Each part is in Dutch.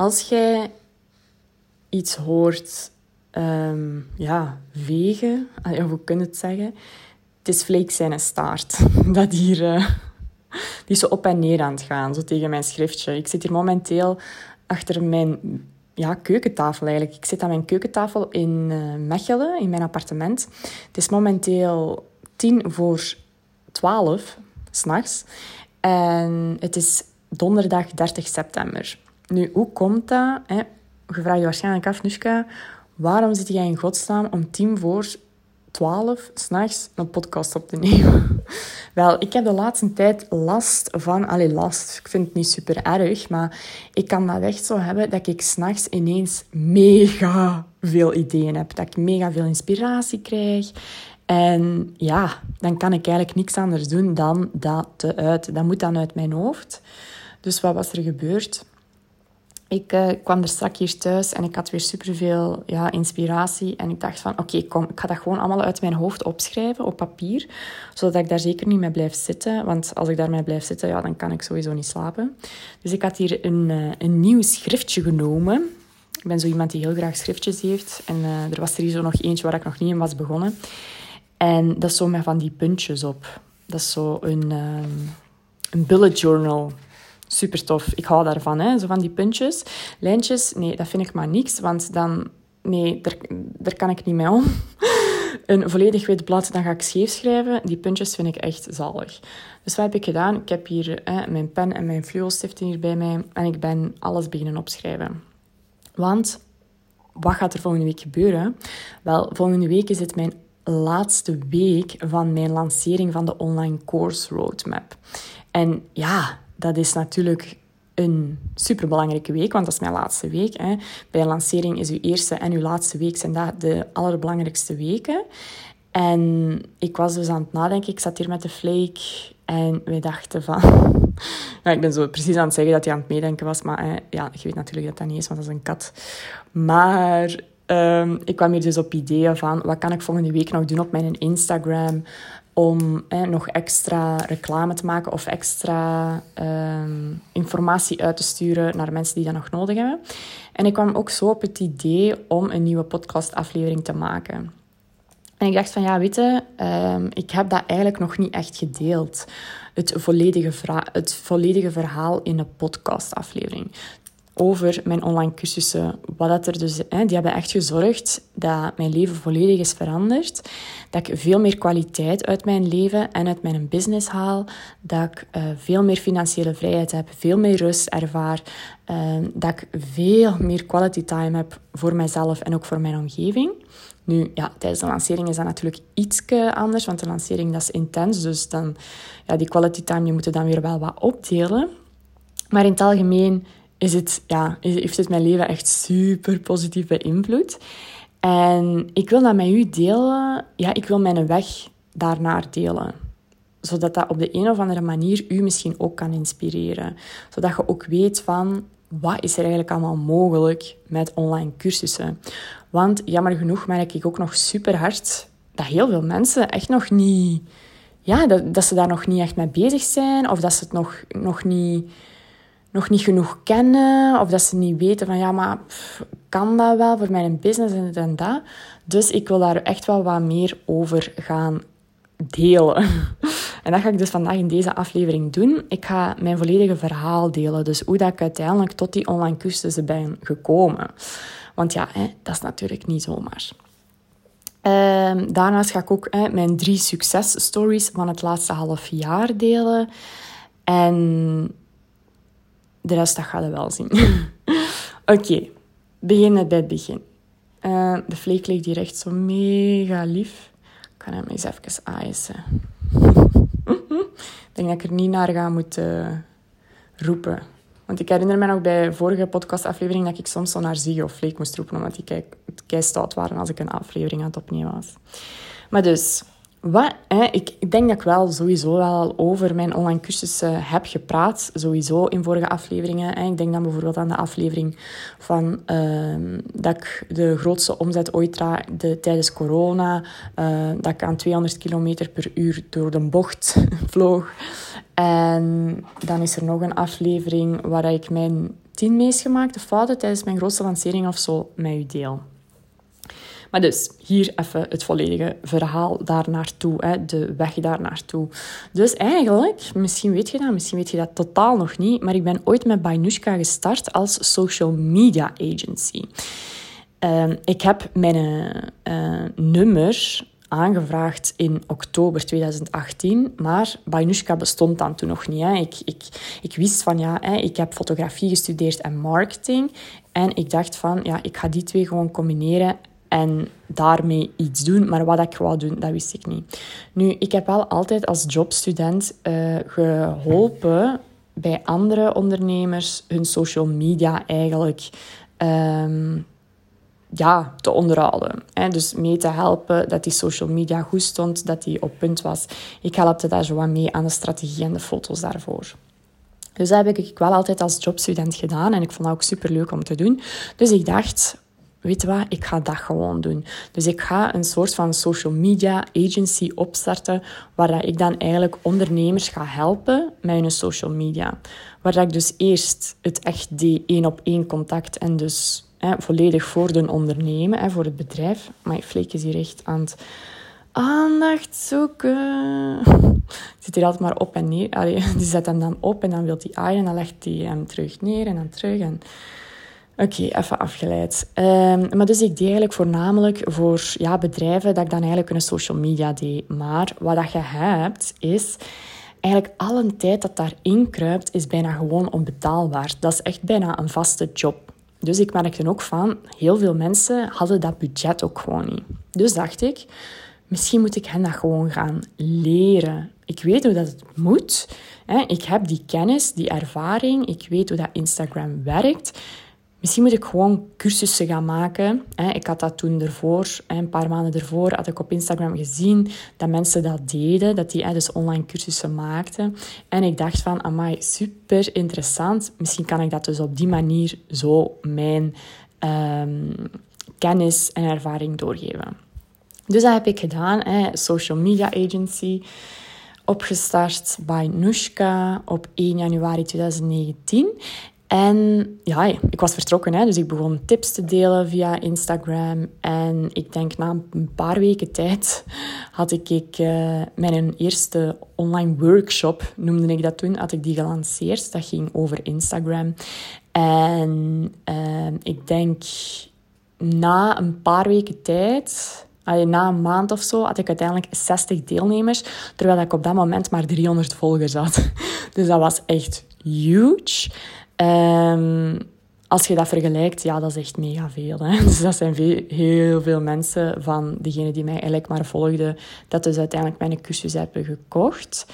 als jij iets hoort, ehm, ja, wegen, of hoe kun je het zeggen? Het is Flake zijn staart. Dat hier, uh, die is zo op en neer aan het gaan, zo tegen mijn schriftje. Ik zit hier momenteel achter mijn ja, keukentafel eigenlijk. Ik zit aan mijn keukentafel in uh, Mechelen, in mijn appartement. Het is momenteel tien voor twaalf, s'nachts. En het is donderdag 30 september. Nu, hoe komt dat? Hè? Je vraagt je waarschijnlijk af, Nushka, waarom zit jij in godsnaam om tien voor twaalf s'nachts een podcast op te nemen? Wel, ik heb de laatste tijd last van... Allee, last. Ik vind het niet super erg, maar ik kan dat echt zo hebben dat ik s'nachts ineens mega veel ideeën heb. Dat ik mega veel inspiratie krijg. En ja, dan kan ik eigenlijk niks anders doen dan dat te uit. Dat moet dan uit mijn hoofd. Dus wat was er gebeurd? Ik uh, kwam er straks hier thuis en ik had weer superveel ja, inspiratie. En ik dacht van, oké, kom, ik ga dat gewoon allemaal uit mijn hoofd opschrijven op papier. Zodat ik daar zeker niet mee blijf zitten. Want als ik daarmee blijf zitten, ja, dan kan ik sowieso niet slapen. Dus ik had hier een, uh, een nieuw schriftje genomen. Ik ben zo iemand die heel graag schriftjes heeft. En uh, er was er hier zo nog eentje waar ik nog niet in was begonnen. En dat is zo met van die puntjes op. Dat is zo een, um, een bullet journal super tof. Ik hou daarvan, hè? zo van die puntjes. Lijntjes, nee, dat vind ik maar niks, want dan... Nee, daar, daar kan ik niet mee om. Een volledig wit blad, dan ga ik scheef schrijven. Die puntjes vind ik echt zalig. Dus wat heb ik gedaan? Ik heb hier hè, mijn pen en mijn fluostiften hier bij mij. En ik ben alles beginnen opschrijven. Want, wat gaat er volgende week gebeuren? Wel, volgende week is het mijn laatste week van mijn lancering van de online course roadmap. En ja, dat is natuurlijk een superbelangrijke week, want dat is mijn laatste week. Hè. Bij een lancering is uw eerste en uw laatste week zijn dat de allerbelangrijkste weken. En ik was dus aan het nadenken. Ik zat hier met de Flake en we dachten van... ja, ik ben zo precies aan het zeggen dat hij aan het meedenken was, maar hè, ja, je weet natuurlijk dat dat niet is, want dat is een kat. Maar um, ik kwam hier dus op ideeën van wat kan ik volgende week nog doen op mijn Instagram om nog extra reclame te maken of extra ehm, informatie uit te sturen naar mensen die dat nog nodig hebben. En ik kwam ook zo op het idee om een nieuwe podcastaflevering te maken. En ik dacht van ja, weet ehm, ik heb dat eigenlijk nog niet echt gedeeld. Het volledige, het volledige verhaal in een podcastaflevering over mijn online cursussen. Wat dat er dus, hè, die hebben echt gezorgd dat mijn leven volledig is veranderd. Dat ik veel meer kwaliteit uit mijn leven en uit mijn business haal. Dat ik uh, veel meer financiële vrijheid heb, veel meer rust ervaar. Uh, dat ik veel meer quality time heb voor mijzelf en ook voor mijn omgeving. Nu, ja, tijdens de lancering is dat natuurlijk iets anders, want de lancering dat is intens. Dus dan, ja, die quality time die moeten dan weer wel wat opdelen. Maar in het algemeen is het, ja, heeft het mijn leven echt super positief beïnvloed. En ik wil dat met u delen. Ja, ik wil mijn weg daarnaar delen. Zodat dat op de een of andere manier u misschien ook kan inspireren. Zodat je ook weet van, wat is er eigenlijk allemaal mogelijk met online cursussen? Want jammer genoeg merk ik ook nog super hard dat heel veel mensen echt nog niet... Ja, dat, dat ze daar nog niet echt mee bezig zijn. Of dat ze het nog, nog niet nog niet genoeg kennen. Of dat ze niet weten van ja, maar kan dat wel voor mijn business en en dat. Dus ik wil daar echt wel wat meer over gaan delen. En dat ga ik dus vandaag in deze aflevering doen. Ik ga mijn volledige verhaal delen. Dus hoe dat ik uiteindelijk tot die online cursussen ben gekomen. Want ja, hè, dat is natuurlijk niet zomaar. Um, daarnaast ga ik ook hè, mijn drie successtories van het laatste half jaar delen. En de rest dat gaat je wel zien. Oké, okay, beginnen bij het begin. Uh, de vleek ligt hier echt zo mega lief. Ik ga hem eens even aaien. ik denk dat ik er niet naar ga moeten roepen. Want ik herinner me nog bij vorige podcastaflevering dat ik soms zo naar Ziggy of Vleek moest roepen, omdat die kei, kei stout waren als ik een aflevering aan het opnemen was. Maar dus, wat, hè, ik, denk dat ik wel sowieso wel over mijn online cursussen heb gepraat. Sowieso in vorige afleveringen. Hè. Ik denk dan bijvoorbeeld aan de aflevering van uh, dat ik de grootste omzet ooit draaide tijdens corona. Uh, dat ik aan 200 km per uur door de bocht vloog. En dan is er nog een aflevering waar ik mijn tien meest gemaakte fouten tijdens mijn grootste lancering of zo met u deel. Maar dus, hier even het volledige verhaal daar naartoe, hè, de weg daar naartoe. Dus eigenlijk, misschien weet je dat, misschien weet je dat totaal nog niet, maar ik ben ooit met Bainushka gestart als social media agency. Ehm, ik heb mijn uh, nummer aangevraagd in oktober 2018, maar Bainushka bestond dan toen nog niet. Hè. Ik, ik, ik wist van ja, hè, ik heb fotografie gestudeerd en marketing. En ik dacht van ja, ik ga die twee gewoon combineren en daarmee iets doen. Maar wat ik wou doen, dat wist ik niet. Nu, ik heb wel altijd als jobstudent uh, geholpen bij andere ondernemers hun social media eigenlijk um, ja, te onderhouden. Hè. Dus mee te helpen dat die social media goed stond, dat die op punt was. Ik helpte daar zo wat mee aan de strategie en de foto's daarvoor. Dus dat heb ik wel altijd als jobstudent gedaan en ik vond dat ook super leuk om te doen. Dus ik dacht, weet wat, ik ga dat gewoon doen. Dus ik ga een soort van social media agency opstarten, waar ik dan eigenlijk ondernemers ga helpen met hun social media. Waar ik dus eerst het echt deed, één op één contact en dus hè, volledig voor de ondernemer, hè, voor het bedrijf. Maar Fleek is hier echt aan het aandacht zoeken. Ik zit hier altijd maar op en neer. Die zet hem dan op en dan wil hij aaien en dan legt hij hem terug neer en dan terug. En... Oké, even afgeleid. Um, maar dus ik deed eigenlijk voornamelijk voor ja, bedrijven dat ik dan eigenlijk een social media deed. Maar wat dat je hebt, is eigenlijk alle tijd dat daarin kruipt, is bijna gewoon onbetaalbaar. Dat is echt bijna een vaste job. Dus ik merkte ook van, heel veel mensen hadden dat budget ook gewoon niet. Dus dacht ik, misschien moet ik hen dat gewoon gaan leren. Ik weet hoe dat het moet. Ik heb die kennis, die ervaring. Ik weet hoe dat Instagram werkt. Misschien moet ik gewoon cursussen gaan maken. Ik had dat toen ervoor, een paar maanden ervoor, had ik op Instagram gezien dat mensen dat deden, dat die dus online cursussen maakten. En ik dacht van, amai, super interessant. Misschien kan ik dat dus op die manier zo mijn um, kennis en ervaring doorgeven. Dus dat heb ik gedaan, social media agency, opgestart bij Nushka op 1 januari 2019. En ja, ik was vertrokken, hè, dus ik begon tips te delen via Instagram. En ik denk na een paar weken tijd had ik, uh, mijn eerste online workshop, noemde ik dat toen, had ik die gelanceerd. Dat ging over Instagram. En uh, ik denk na een paar weken tijd, na een maand of zo, had ik uiteindelijk 60 deelnemers. Terwijl ik op dat moment maar 300 volgers had. Dus dat was echt huge. Um, als je dat vergelijkt, ja, dat is echt mega veel. Hè? Dus dat zijn veel, heel veel mensen van degenen die mij eigenlijk maar volgden, dat dus uiteindelijk mijn cursus hebben gekocht.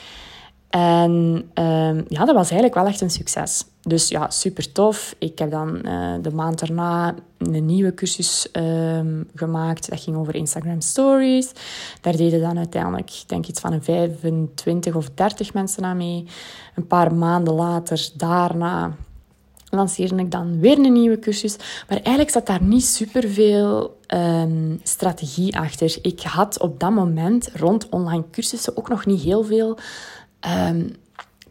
En um, ja, dat was eigenlijk wel echt een succes. Dus ja, super tof. Ik heb dan uh, de maand daarna een nieuwe cursus um, gemaakt. Dat ging over Instagram Stories. Daar deden dan uiteindelijk, denk iets van een 25 of 30 mensen aan mee. Een paar maanden later, daarna, lanceerde ik dan weer een nieuwe cursus. Maar eigenlijk zat daar niet superveel um, strategie achter. Ik had op dat moment rond online cursussen ook nog niet heel veel um,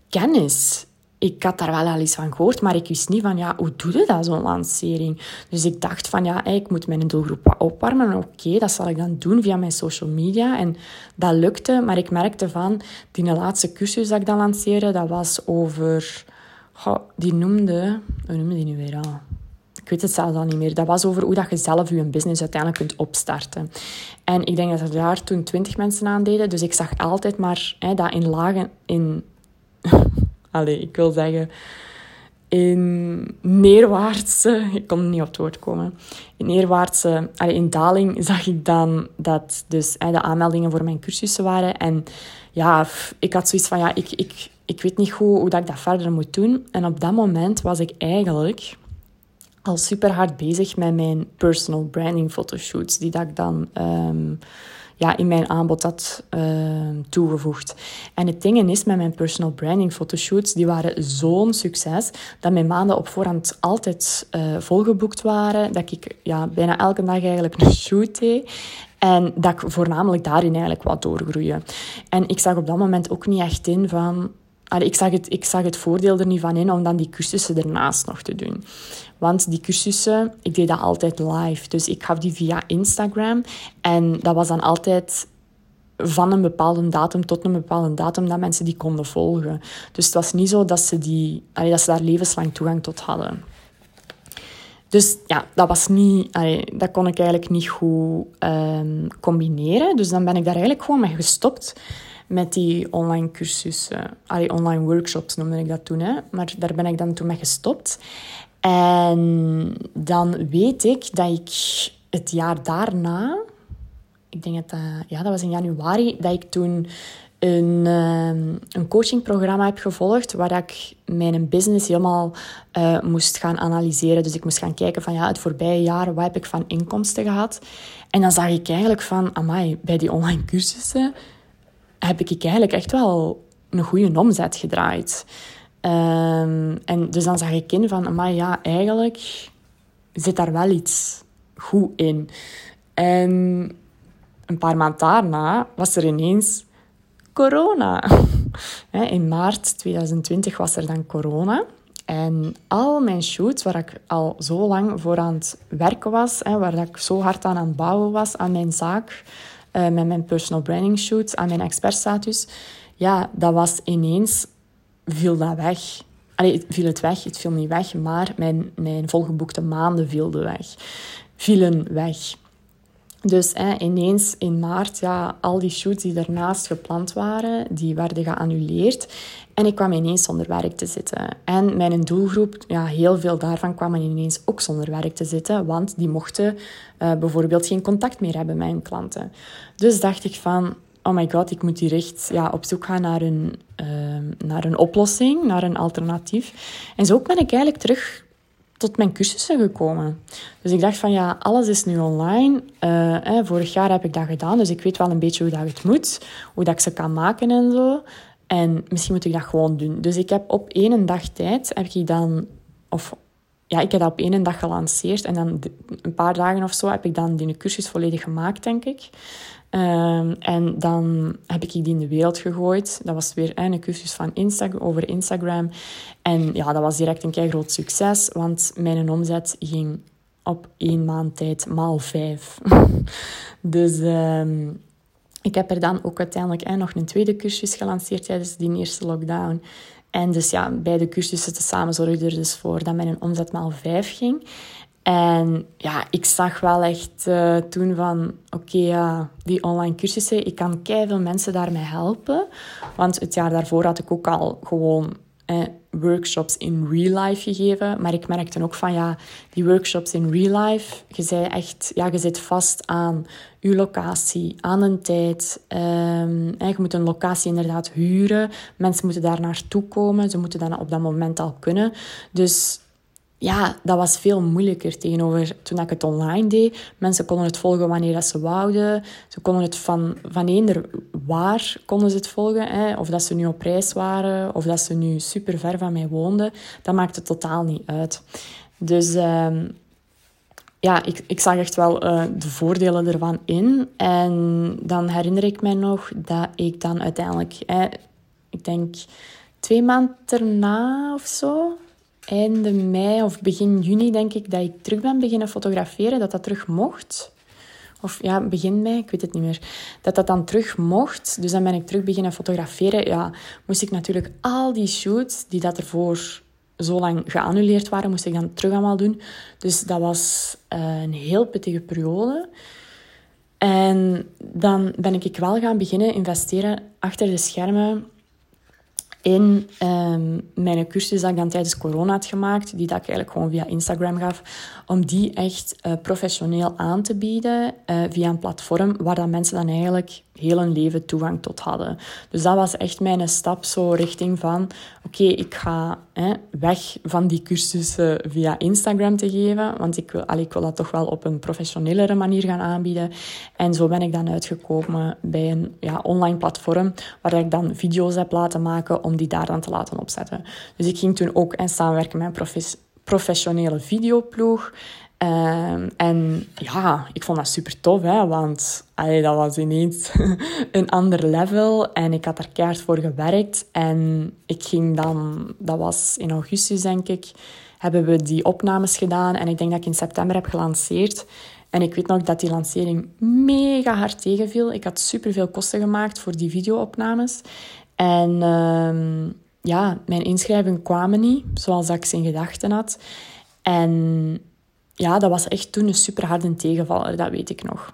kennis. Ik had daar wel al eens van gehoord, maar ik wist niet van, ja, hoe doe je dat, zo'n lancering? Dus ik dacht van, ja, ik moet mijn doelgroep opwarmen. Oké, dat zal ik dan doen via mijn social media. En dat lukte, maar ik merkte van, die laatste cursus dat ik dan lanceerde, dat was over die noemde... Hoe noemde die nu weer al? Ik weet het zelfs al niet meer. Dat was over hoe dat je zelf je business uiteindelijk kunt opstarten. En ik denk dat er daar toen twintig mensen aan deden. Dus ik zag altijd maar hè, dat in lagen... In... Allee, ik wil zeggen... In neerwaartse... Ik kon niet op het woord komen. In neerwaartse... Allee, in daling zag ik dan dat dus, hè, de aanmeldingen voor mijn cursussen waren. En ja, ik had zoiets van... Ja, ik... ik ik weet niet goed hoe dat ik dat verder moet doen. En op dat moment was ik eigenlijk al super hard bezig met mijn personal branding fotoshoots, die dat ik dan ehm, ja, in mijn aanbod had ehm, toegevoegd. En het ding is met mijn personal branding fotoshoots, die waren zo'n succes dat mijn maanden op voorhand altijd uh, volgeboekt waren. Dat ik ja, bijna elke dag eigenlijk een shoot deed. En dat ik voornamelijk daarin eigenlijk wat doorgroeien. En ik zag op dat moment ook niet echt in van ik, zag het, ik het voordeel er niet van in om dan die cursussen ernaast nog te doen. Want die cursussen, ik deed dat altijd live. Dus ik gaf die via Instagram. En dat was dan altijd van een bepaalde datum tot een bepaalde datum dat mensen die konden volgen. Dus het was niet zo dat ze, die, dat ze daar levenslang toegang tot hadden. Dus ja, dat, was niet, dat kon ik eigenlijk niet goed um, combineren. Dus dan ben ik daar eigenlijk gewoon mee gestopt met die online cursussen. Allee, online workshops noemde ik dat toen. Hè. Maar daar ben ik dan toen mee gestopt. En dan weet ik dat ik het jaar daarna... Ik denk dat dat... Ja, dat was in januari. Dat ik toen een, uh, een coachingprogramma heb gevolgd waar ik mijn business helemaal uh, moest gaan analyseren. Dus ik moest gaan kijken van ja, het voorbije jaar, wat heb ik van inkomsten gehad? En dan zag ik eigenlijk van, amai, bij die online cursussen heb ik eigenlijk echt wel een goede omzet gedraaid. Um, en dus dan zag ik in van, amai, ja, eigenlijk zit daar wel iets goed in. En een paar maanden daarna was er ineens corona. In maart 2020 was er dan corona. En al mijn shoots, waar ik al zo lang voor aan het werken was, waar ik zo hard aan aan het bouwen was, aan mijn zaak, eh, met mijn personal branding shoots, aan mijn expertstatus, ja, dat was ineens, viel dat weg. Allee, viel het weg, het viel niet weg, maar mijn, mijn volgeboekte maanden vielden weg. Vielen weg. Dus hè, ineens in maart, ja, al die shoots die daarnaast gepland waren, die werden geannuleerd. En ik kwam ineens zonder werk te zitten. En mijn doelgroep, ja, heel veel daarvan kwamen ineens ook zonder werk te zitten, want die mochten uh, bijvoorbeeld geen contact meer hebben met hun klanten. Dus dacht ik van, oh my god, ik moet hier echt ja, op zoek gaan naar een, uh, naar een oplossing, naar een alternatief. En zo ben ik eigenlijk terug tot mijn cursussen gekomen. Dus ik dacht van ja, alles is nu online. Uh, vorig jaar heb ik dat gedaan, dus ik weet wel een beetje hoe dat het moet, hoe dat ik ze kan maken en zo. En misschien moet ik dat gewoon doen. Dus ik heb op één dag tijd, heb ik dan, of ja, ik heb dat op één dag gelanceerd en dan een paar dagen of zo heb ik dan die cursus volledig gemaakt, denk ik. Ehm, en dan heb ik die in de wereld gegooid. Dat was weer een cursus van Instagram, over Instagram. En ja, dat was direct een kei groot succes, want mijn omzet ging op één maand tijd maal vijf. dus ehm, ik heb er dan ook uiteindelijk nog een tweede cursus gelanceerd tijdens die eerste lockdown. En dus ja, beide cursussen samen zorgden er dus voor dat mijn omzet maal vijf ging. En ja, ik zag wel echt uh, toen van, oké, ja, die online cursussen, ik kan veel mensen daarmee helpen. Want het jaar daarvoor had ik ook al gewoon eh, workshops in real life gegeven. Maar ik merkte ook van, ja, die workshops in real life, je, zei echt, ja, je zit vast aan je locatie, aan een tijd. Um, je moet een locatie inderdaad huren. Mensen moeten daar naartoe komen. Ze moeten dat op dat moment al kunnen. Dus ja, dat was veel moeilijker tegenover toen ik het online deed. Mensen konden het volgen wanneer dat ze wouden. Ze konden het van, van eender waar konden ze het volgen. Hè. Of dat ze nu op reis waren, of dat ze nu super ver van mij woonden. Dat maakte totaal niet uit. Dus uh, ja, ik, ik zag echt wel uh, de voordelen ervan in. En dan herinner ik mij nog dat ik dan uiteindelijk, ik denk twee maanden erna of zo, einde mei of begin juni, denk ik, dat ik terug ben beginnen fotograferen, dat dat terug mocht. Of ja, begin mei, ik weet het niet meer. Dat dat dan terug mocht. Dus dan ben ik terug beginnen fotograferen. Ja, moest ik natuurlijk al die shoots die dat ervoor zo lang geannuleerd waren, moest ik dan terug allemaal doen. Dus dat was uh, een heel pittige periode. En dan ben ik wel gaan beginnen investeren achter de schermen in um, mijn cursus dat ik dan tijdens corona had gemaakt, die dat ik eigenlijk gewoon via Instagram gaf, om die echt uh, professioneel aan te bieden uh, via een platform waar dat mensen dan eigenlijk heel hun leven toegang tot hadden. Dus dat was echt mijn stap zo richting van, oké, ik ga hè, weg van die cursussen via Instagram te geven, want ik wil, allee, ik wil dat toch wel op een professionelere manier gaan aanbieden. En zo ben ik dan uitgekomen bij een ja, online platform waar ik dan video's heb laten maken om die daar dan te laten opzetten. Dus ik ging toen ook en samenwerken met een professionele videoploeg. Ehm, en ja, ik vond dat super tof, hè, want allee, dat was ineens een ander level. En ik had er keihard voor gewerkt. En ik ging dan, dat was in augustus denk ik, hebben we die opnames gedaan. En ik denk dat ik in september heb gelanceerd. En ik weet nog dat die lancering mega hard tegenviel. Ik had super veel kosten gemaakt voor die videoopnames. En ehm, ja, mijn inschrijvingen kwamen niet zoals ik ze in gedachten had. En ja, dat was echt toen een super harde tegenvaller, dat weet ik nog.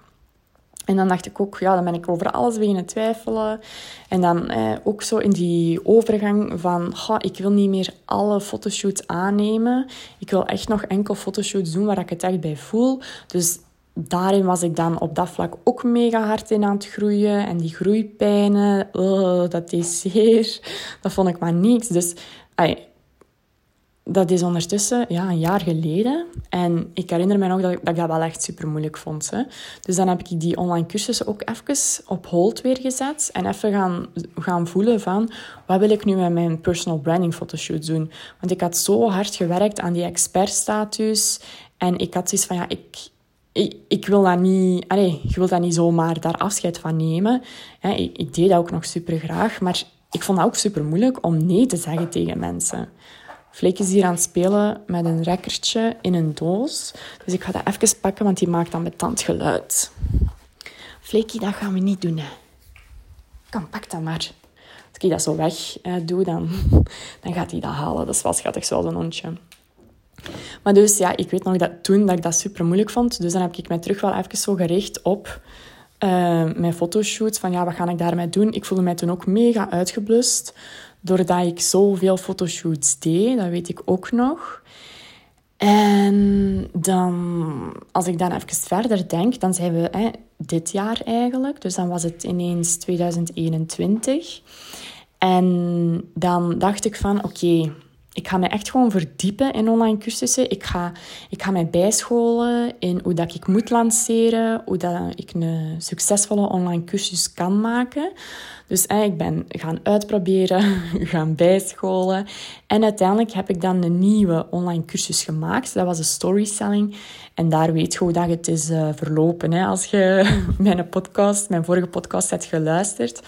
En dan dacht ik ook, ja, dan ben ik over alles beginnen twijfelen. En dan eh, ook zo in die overgang van, ik wil niet meer alle fotoshoots aannemen. Ik wil echt nog enkel fotoshoots doen waar ik het echt bij voel. Dus daarin was ik dan op dat vlak ook mega hard in aan het groeien. En die groeipijnen, oh, dat is zeer, dat vond ik maar niks. Dus dat is ondertussen ja, een jaar geleden. En ik herinner me nog dat ik dat, dat wel echt super moeilijk vond. Hè. Dus dan heb ik die online cursussen ook even op hold weer gezet. En even gaan, gaan voelen van, wat wil ik nu met mijn personal branding fotoshoots doen? Want ik had zo hard gewerkt aan die expertstatus. En ik had zoiets van, ja, ik, ik, wil dat niet, allez, ik wil dat niet zomaar daar afscheid van nemen. Ik, ik deed dat ook nog super graag, maar ik vond het ook super moeilijk om nee te zeggen tegen mensen. Fleek is hier aan het spelen met een rekkertje in een doos. Dus ik ga dat even pakken, want die maakt dan met geluid. Fleekie, dat gaan we niet doen. Hè. Kom, pak dat maar. Als ik dat zo weg eh, doe, dan, dan gaat hij dat halen. Dat is wel schattig, zoals een hondje. Maar dus ja, ik weet nog dat toen dat ik dat super moeilijk vond. Dus dan heb ik mij terug wel even zo gericht op uh, mijn fotoshoots. Van ja, wat ga ik daarmee doen? Ik voelde mij toen ook mega uitgeblust. Doordat ik zoveel fotoshoots deed, dat weet ik ook nog. En dan, als ik dan even verder denk, dan zijn we hè, dit jaar eigenlijk. Dus dan was het ineens 2021. En dan dacht ik van, oké, ik ga me echt gewoon verdiepen in online cursussen. Ik ga, ik ga mij bijscholen in hoe dat ik moet lanceren, hoe dat ik een succesvolle online cursus kan maken. Dus eh, ik ben gaan uitproberen, gaan bijscholen. En uiteindelijk heb ik dan een nieuwe online cursus gemaakt. Dat was een storytelling. En daar weet je hoe dat het is uh, verlopen. Hè. Als je mijn podcast, mijn vorige podcast hebt geluisterd,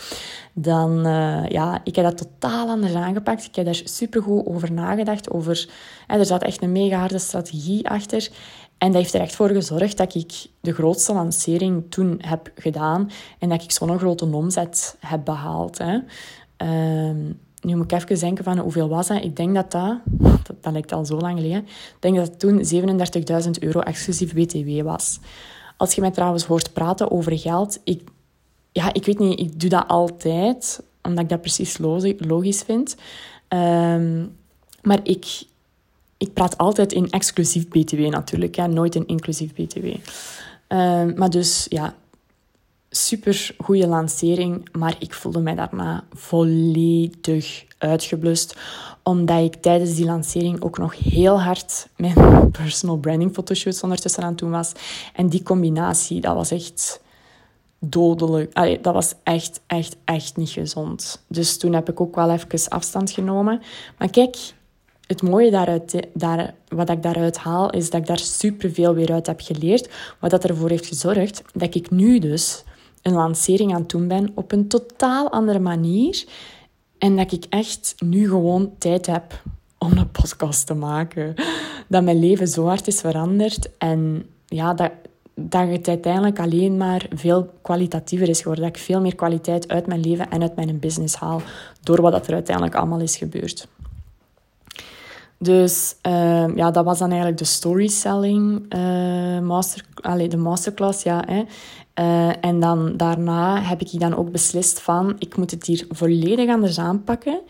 dan uh, ja, ik heb dat totaal anders aangepakt. Ik heb daar supergoed over nagedacht. Over, er zat echt een mega harde strategie achter. En dat heeft er echt voor gezorgd dat ik de grootste lancering toen heb gedaan en dat ik zo'n grote omzet heb behaald. Hè. Ehm, nu moet ik even denken van hoeveel was dat? Ik denk dat dat, dat, lijkt al zo lang geleden, ik denk dat het toen 37.000 euro exclusief BTW was. Als je mij trouwens hoort praten over geld, ik, ja, ik weet niet, ik doe dat altijd, omdat ik dat precies logisch vind. Um, maar ik, ik praat altijd in exclusief BTW natuurlijk, hè, nooit in inclusief BTW. Ehm, maar dus ja, super goede lancering, maar ik voelde mij daarna volledig uitgeblust. Omdat ik tijdens die lancering ook nog heel hard mijn personal branding fotoshoots ondertussen aan het doen was. En die combinatie, dat was echt dodelijk. Dat was echt, echt, echt niet gezond. Dus toen heb ik ook wel even afstand genomen. Maar kijk, het mooie daaruit, daar, wat ik daaruit haal, is dat ik daar superveel weer uit heb geleerd. Wat dat ervoor heeft gezorgd dat ik nu dus een lancering aan het doen ben op een totaal andere manier. En dat ik echt nu gewoon tijd heb om een podcast te maken. Dat mijn leven zo hard is veranderd. En ja, dat, dat het uiteindelijk alleen maar veel kwalitatiever is geworden. Dat ik veel meer kwaliteit uit mijn leven en uit mijn business haal. Door wat er uiteindelijk allemaal is gebeurd. Dus uh, ja, dat was dan eigenlijk de storytelling uh, master, allez, de masterclass. Ja, hè. Uh, en dan daarna heb ik dan ook beslist van, ik moet het hier volledig anders aanpakken.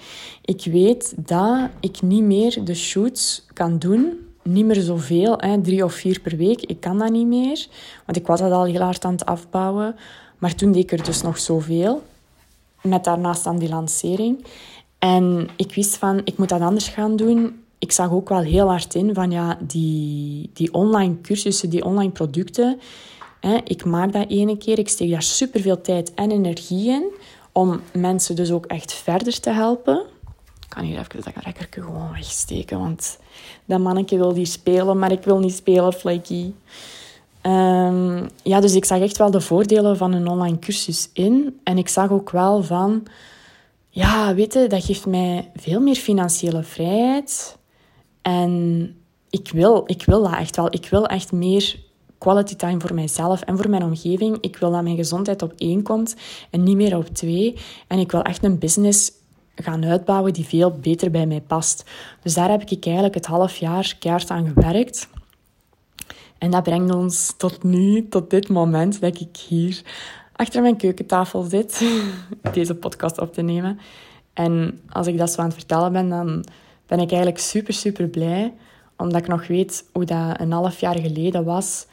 Ik weet dat ik niet meer de shoots kan doen. Niet meer zoveel, hè, drie of vier per week. Ik kan dat niet meer, want ik was dat al heel hard aan het afbouwen. Maar toen deed ik er dus nog zoveel. Met daarnaast dan die lancering. En ik wist van, ik moet dat anders gaan doen ik zag ook wel heel hard in van ja, die, die online cursussen, die online producten. Hè, ik maak dat ene keer, ik steek daar superveel tijd en energie in om mensen dus ook echt verder te helpen. kan hier even dat rekkerke gewoon wegsteken, want dat mannetje wil die spelen, maar ik wil niet spelen, Flaky. Um, ja, dus ik zag echt wel de voordelen van een online cursus in. En ik zag ook wel van, ja, weet je, dat geeft mij veel meer financiële vrijheid. En ik wil, ik wil dat echt wel. Ik wil echt meer quality time voor mijzelf en voor mijn omgeving. Ik wil dat mijn gezondheid op één komt en niet meer op twee. En ik wil echt een business gaan uitbouwen die veel beter bij mij past. Dus daar heb ik eigenlijk het half jaar keihard aan gewerkt. En dat brengt ons tot nu, tot dit moment dat ik hier achter mijn keukentafel zit, deze podcast op te nemen. En als ik dat zo aan het vertellen ben, dan ben ik eigenlijk super, super blij. Omdat ik nog weet hoe dat een half jaar geleden was.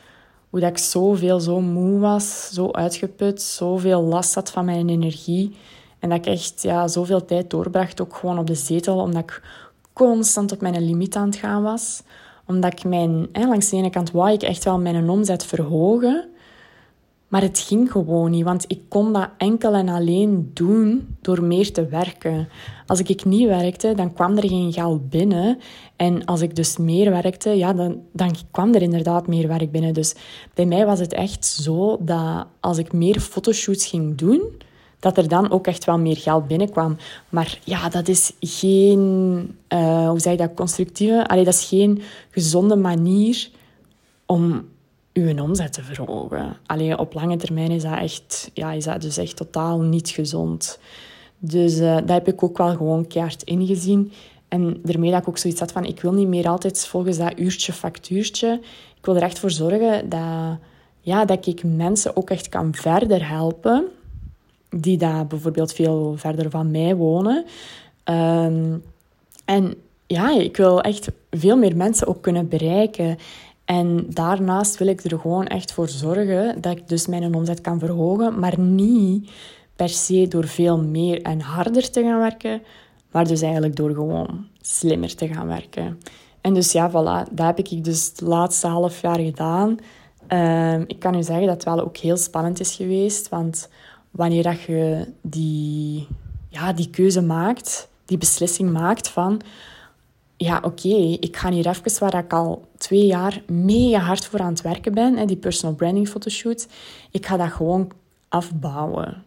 Hoe dat ik zoveel, zo moe was, zo uitgeput, zoveel last had van mijn energie. En dat ik echt ja, zoveel tijd doorbracht, ook gewoon op de zetel, omdat ik constant op mijn limiet aan het gaan was. Omdat ik mijn, hè, langs de ene kant wou ik echt wel mijn omzet verhogen. Maar het ging gewoon niet, want ik kon dat enkel en alleen doen door meer te werken. Als ik niet werkte, dan kwam er geen geld binnen. En als ik dus meer werkte, ja, dan, dan kwam er inderdaad meer werk binnen. Dus bij mij was het echt zo dat als ik meer fotoshoots ging doen, dat er dan ook echt wel meer geld binnenkwam. Maar ja, dat is geen, uh, hoe zeg je dat, constructieve, allee, dat is geen gezonde manier om uw omzet te verhogen. Alleen op lange termijn is dat, echt, ja, is dat dus echt totaal niet gezond. Dus uh, dat heb ik ook wel gewoon keihard ingezien. En daarmee dat ik ook zoiets had van, ik wil niet meer altijd volgens dat uurtje factuurtje. Ik wil er echt voor zorgen dat, ja, dat ik mensen ook echt kan verder helpen. Die daar bijvoorbeeld veel verder van mij wonen. Ehm, en ja, ik wil echt veel meer mensen ook kunnen bereiken. En daarnaast wil ik er gewoon echt voor zorgen dat ik dus mijn omzet kan verhogen, maar niet per se door veel meer en harder te gaan werken, maar dus eigenlijk door gewoon slimmer te gaan werken. En dus ja, voilà, dat heb ik dus het laatste half jaar gedaan. Ehm, ik kan u zeggen dat het wel ook heel spannend is geweest, want wanneer dat je die, ja, die keuze maakt, die beslissing maakt van ja, oké, ik ga hier even waar ik al twee jaar mega hard voor aan het werken ben, hè, die personal branding fotoshoot, ik ga dat gewoon afbouwen.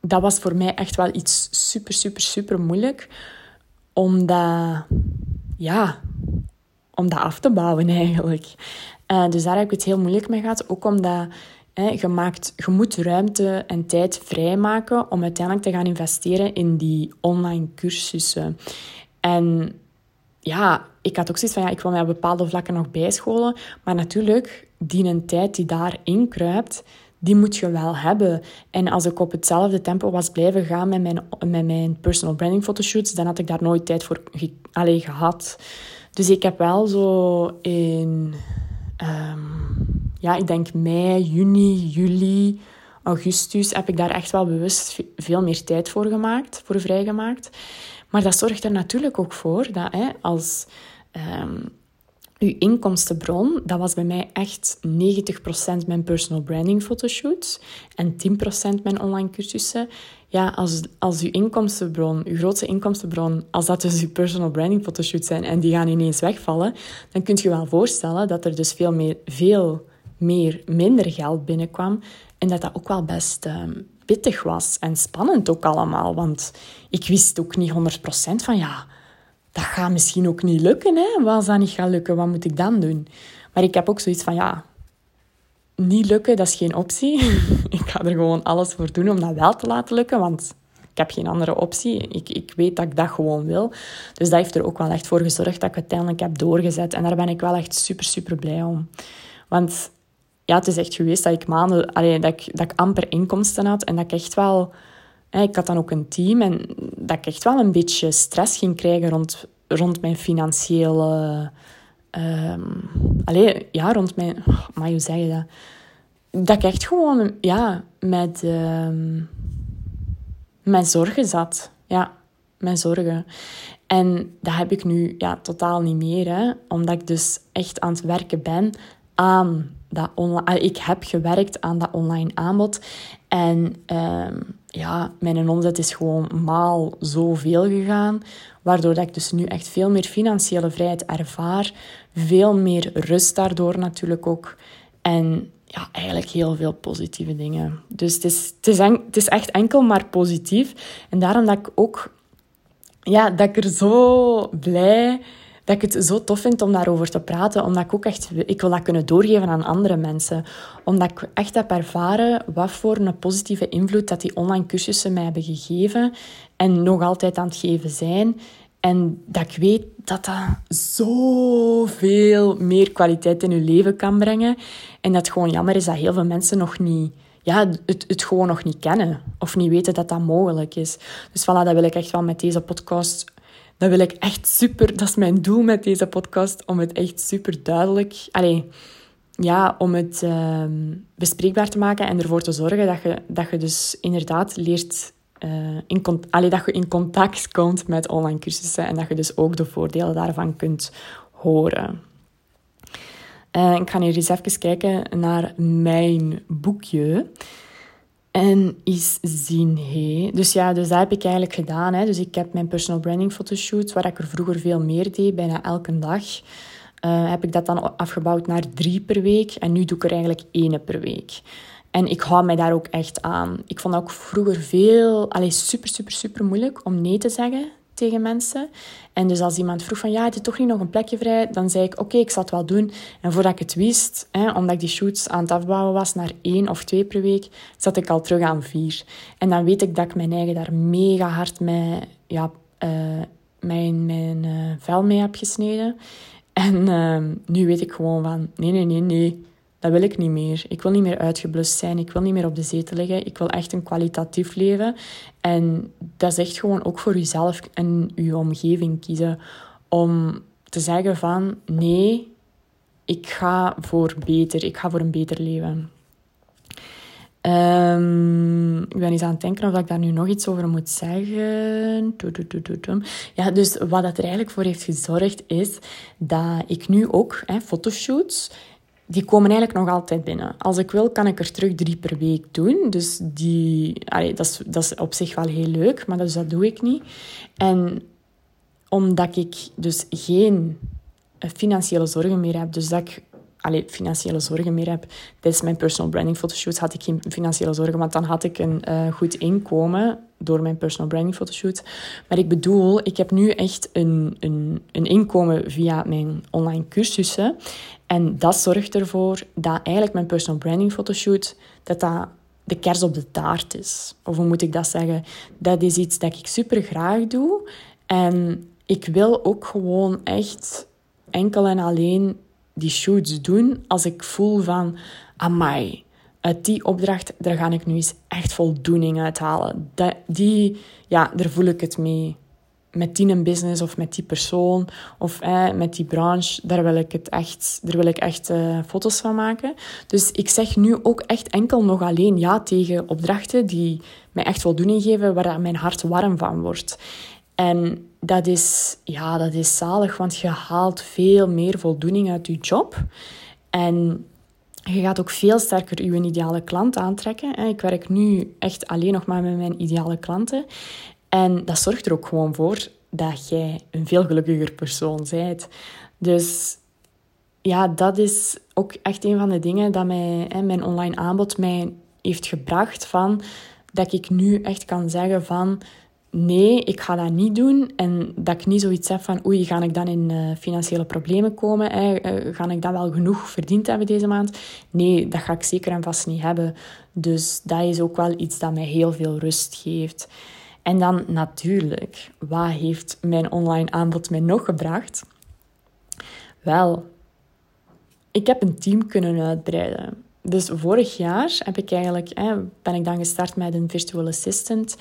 Dat was voor mij echt wel iets super, super, super moeilijk. Omdat, ja, om dat af te bouwen eigenlijk. Uh, dus daar heb ik het heel moeilijk mee gehad. Ook omdat hè, je, maakt, je moet ruimte en tijd vrijmaken om uiteindelijk te gaan investeren in die online cursussen. En ja, ik had ook zoiets van, ja, ik wil mij op bepaalde vlakken nog bijscholen. Maar natuurlijk, die tijd die daarin kruipt, die moet je wel hebben. En als ik op hetzelfde tempo was blijven gaan met mijn, met mijn personal branding fotoshoots, dan had ik daar nooit tijd voor ge allee, gehad. Dus ik heb wel zo in, um, ja, ik denk mei, juni, juli, augustus, heb ik daar echt wel bewust veel meer tijd voor gemaakt, voor vrijgemaakt. Maar dat zorgt er natuurlijk ook voor dat hè, als um, uw inkomstenbron, dat was bij mij echt 90% mijn personal branding fotoshoots en 10% mijn online cursussen. Ja, als, als uw inkomstenbron, uw grootste inkomstenbron, als dat dus uw personal branding fotoshoots zijn en die gaan ineens wegvallen, dan kunt je wel voorstellen dat er dus veel meer, veel meer minder geld binnenkwam en dat dat ook wel best um, pittig was en spannend ook allemaal. Want ik wist ook niet 100% van ja, dat gaat misschien ook niet lukken. Hè? Als dat niet gaat lukken, wat moet ik dan doen? Maar ik heb ook zoiets van ja, niet lukken, dat is geen optie. ik ga er gewoon alles voor doen om dat wel te laten lukken, want ik heb geen andere optie. Ik, ik weet dat ik dat gewoon wil. Dus dat heeft er ook wel echt voor gezorgd dat ik uiteindelijk heb doorgezet. En daar ben ik wel echt super, super blij om. Want ja, het is echt geweest dat ik maanden, allee, dat, ik, dat ik amper inkomsten had en dat ik echt wel, hè, ik had dan ook een team en dat ik echt wel een beetje stress ging krijgen rond, rond mijn financiële, um, allee, ja, rond mijn, maar hoe zeg je dat? Dat ik echt gewoon, ja, met, um, met zorgen zat. Ja, met zorgen. En dat heb ik nu ja, totaal niet meer, hè, omdat ik dus echt aan het werken ben aan dat online... Ah, ik heb gewerkt aan dat online aanbod. En um, ja, mijn omzet is gewoon maal zoveel gegaan. Waardoor dat ik dus nu echt veel meer financiële vrijheid ervaar. Veel meer rust daardoor natuurlijk ook. En ja, eigenlijk heel veel positieve dingen. Dus het is, het is, het is echt enkel maar positief. En daarom dat ik ook... Ja, dat ik er zo blij dat ik het zo tof vind om daarover te praten. Omdat ik ook echt... Ik wil dat kunnen doorgeven aan andere mensen. Omdat ik echt heb ervaren wat voor een positieve invloed dat die online cursussen mij hebben gegeven. En nog altijd aan het geven zijn. En dat ik weet dat dat zoveel meer kwaliteit in je leven kan brengen. En dat het gewoon jammer is dat heel veel mensen nog niet... Ja, het, het gewoon nog niet kennen. Of niet weten dat dat mogelijk is. Dus voilà, dat wil ik echt wel met deze podcast dat wil ik echt super... Dat is mijn doel met deze podcast, om het echt super duidelijk... Allee, ja, om het uh, bespreekbaar te maken en ervoor te zorgen dat je, dat je dus inderdaad leert... Uh, in, allee, dat je in contact komt met online cursussen en dat je dus ook de voordelen daarvan kunt horen. Uh, ik ga nu eens even kijken naar mijn boekje. En is zien, hey. Dus ja, dus dat heb ik eigenlijk gedaan. Hè. Dus ik heb mijn personal branding fotoshoot, waar ik er vroeger veel meer deed, bijna elke dag. Uh, heb ik dat dan afgebouwd naar drie per week. En nu doe ik er eigenlijk één per week. En ik hou mij daar ook echt aan. Ik vond dat ook vroeger veel, allez, super, super, super moeilijk om nee te zeggen tegen mensen. En dus als iemand vroeg van, ja, het is toch niet nog een plekje vrij? Dan zei ik, oké, ik zal het wel doen. En voordat ik het wist, hè, omdat ik die shoots aan het afbouwen was naar één of twee per week, zat ik al terug aan vier. En dan weet ik dat ik mijn eigen daar mega hard mee, ja, uh, mijn, mijn uh, vel mee heb gesneden. En uh, nu weet ik gewoon van, nee, nee, nee, nee. Dat wil ik niet meer. Ik wil niet meer uitgeblust zijn. Ik wil niet meer op de zetel liggen. Ik wil echt een kwalitatief leven. En dat is echt gewoon ook voor jezelf en je omgeving kiezen. Om te zeggen van nee, ik ga voor beter. Ik ga voor een beter leven. Um, ik ben eens aan het denken of ik daar nu nog iets over moet zeggen. Ja, dus wat dat er eigenlijk voor heeft gezorgd is dat ik nu ook fotoshoots die komen eigenlijk nog altijd binnen. Als ik wil, kan ik er terug drie per week doen. Dus die, dat, is, dat is op zich wel heel leuk, maar dus dat doe ik niet. En omdat ik dus geen financiële zorgen meer heb, dus dat ik allee, financiële zorgen meer heb. Tijdens mijn personal branding fotoshoots had ik geen financiële zorgen, want dan had ik een uh, goed inkomen door mijn personal branding fotoshoot. Maar ik bedoel, ik heb nu echt een, een, een inkomen via mijn online cursussen. En dat zorgt ervoor dat eigenlijk mijn personal branding fotoshoot, dat dat de kers op de taart is. Of hoe moet ik dat zeggen? Dat is iets dat ik super graag doe. En ik wil ook gewoon echt enkel en alleen die shoots doen als ik voel van, amai, uit die opdracht, daar ga ik nu eens echt voldoening uit halen. Die, ja, daar voel ik het mee. Met die een business of met die persoon of eh, met die branche, daar wil ik, het echt, daar wil ik echt uh, foto's van maken. Dus ik zeg nu ook echt enkel nog alleen ja tegen opdrachten die mij echt voldoening geven, waar mijn hart warm van wordt. En dat is, ja, dat is zalig, want je haalt veel meer voldoening uit je job. En je gaat ook veel sterker je ideale klant aantrekken. Ik werk nu echt alleen nog maar met mijn ideale klanten. En dat zorgt er ook gewoon voor dat jij een veel gelukkiger persoon bent. Dus ja, dat is ook echt een van de dingen dat mij, mijn online aanbod mij heeft gebracht. Van, dat ik nu echt kan zeggen van nee, ik ga dat niet doen. En dat ik niet zoiets heb van, oei, ga ik dan in uh, financiële problemen komen? Eh, ga ik dan wel genoeg verdiend hebben deze maand? Nee, dat ga ik zeker en vast niet hebben. Dus dat is ook wel iets dat mij heel veel rust geeft. En dan natuurlijk, wat heeft mijn online aanbod mij nog gebracht? Wel, ik heb een team kunnen uitbreiden. Dus vorig jaar heb ik eigenlijk, ben ik dan gestart met een virtual assistant.